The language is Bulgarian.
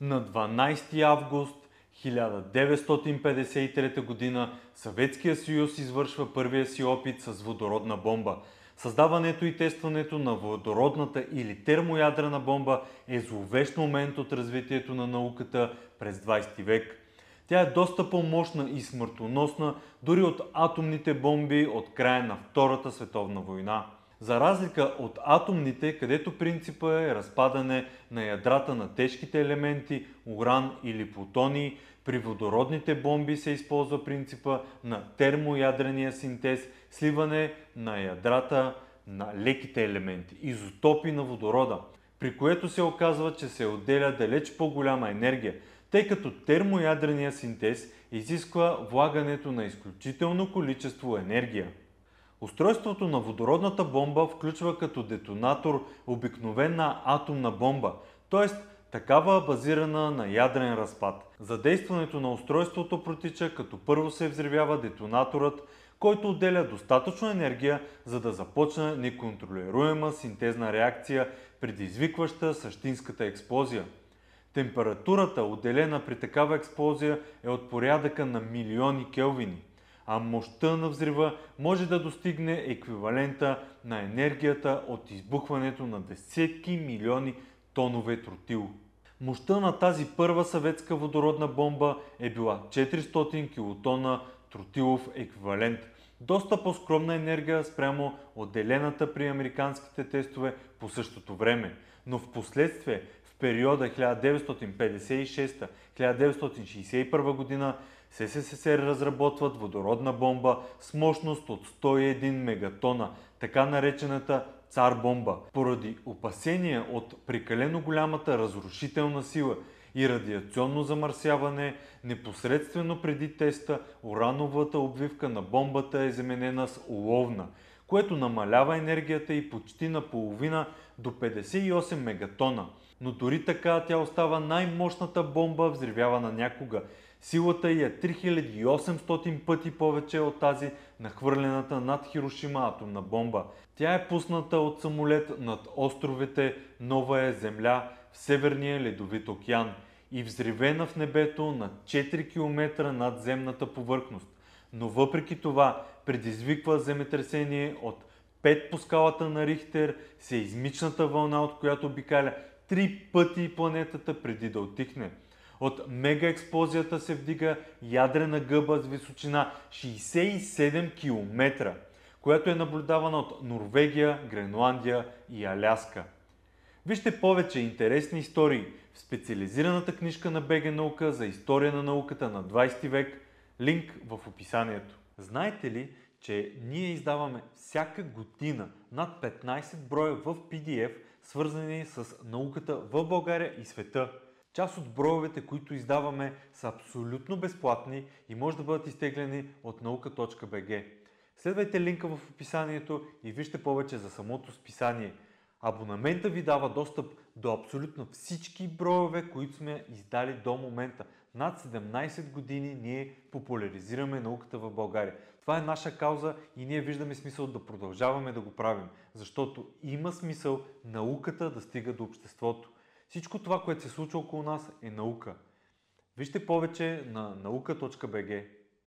На 12 август 1953 г. Съветския съюз извършва първия си опит с водородна бомба. Създаването и тестването на водородната или термоядрена бомба е зловещ момент от развитието на науката през 20 век. Тя е доста по-мощна и смъртоносна дори от атомните бомби от края на Втората световна война. За разлика от атомните, където принципа е разпадане на ядрата на тежките елементи, уран или плутоний, при водородните бомби се използва принципа на термоядрения синтез, сливане на ядрата на леките елементи, изотопи на водорода, при което се оказва, че се отделя далеч по-голяма енергия, тъй като термоядрения синтез изисква влагането на изключително количество енергия. Устройството на водородната бомба включва като детонатор обикновена атомна бомба, т.е. такава базирана на ядрен разпад. Задействането на устройството протича като първо се взривява детонаторът, който отделя достатъчно енергия, за да започне неконтролируема синтезна реакция, предизвикваща същинската експлозия. Температурата, отделена при такава експлозия, е от порядъка на милиони келвини а мощта на взрива може да достигне еквивалента на енергията от избухването на десетки милиони тонове тротил. Мощта на тази първа съветска водородна бомба е била 400 килотона тротилов еквивалент. Доста по-скромна енергия спрямо отделената при американските тестове по същото време. Но в последствие, периода 1956-1961 година, СССР разработват водородна бомба с мощност от 101 мегатона, така наречената цар бомба, поради опасения от прекалено голямата разрушителна сила и радиационно замърсяване, непосредствено преди теста урановата обвивка на бомбата е заменена с оловна, което намалява енергията и почти наполовина до 58 мегатона. Но дори така тя остава най-мощната бомба, взривявана някога Силата й е 3800 пъти повече от тази на хвърлената над Хирошима атомна бомба. Тя е пусната от самолет над островете Новая земля в Северния ледовит океан и взривена в небето на 4 км над земната повърхност. Но въпреки това предизвиква земетресение от 5 по скалата на Рихтер, сеизмичната вълна, от която обикаля три пъти планетата преди да отихне. От мегаексплозията се вдига ядрена гъба с височина 67 км, която е наблюдавана от Норвегия, Гренландия и Аляска. Вижте повече интересни истории в специализираната книжка на БГ Наука за история на науката на 20 век, линк в описанието. Знаете ли, че ние издаваме всяка година над 15 броя в PDF, свързани с науката в България и света. Част от броевете, които издаваме, са абсолютно безплатни и може да бъдат изтеглени от nauka.bg. Следвайте линка в описанието и вижте повече за самото списание. Абонамента ви дава достъп до абсолютно всички броеве, които сме издали до момента. Над 17 години ние популяризираме науката в България. Това е наша кауза и ние виждаме смисъл да продължаваме да го правим, защото има смисъл науката да стига до обществото. Всичко това, което се случва около нас е наука. Вижте повече на наука.bg.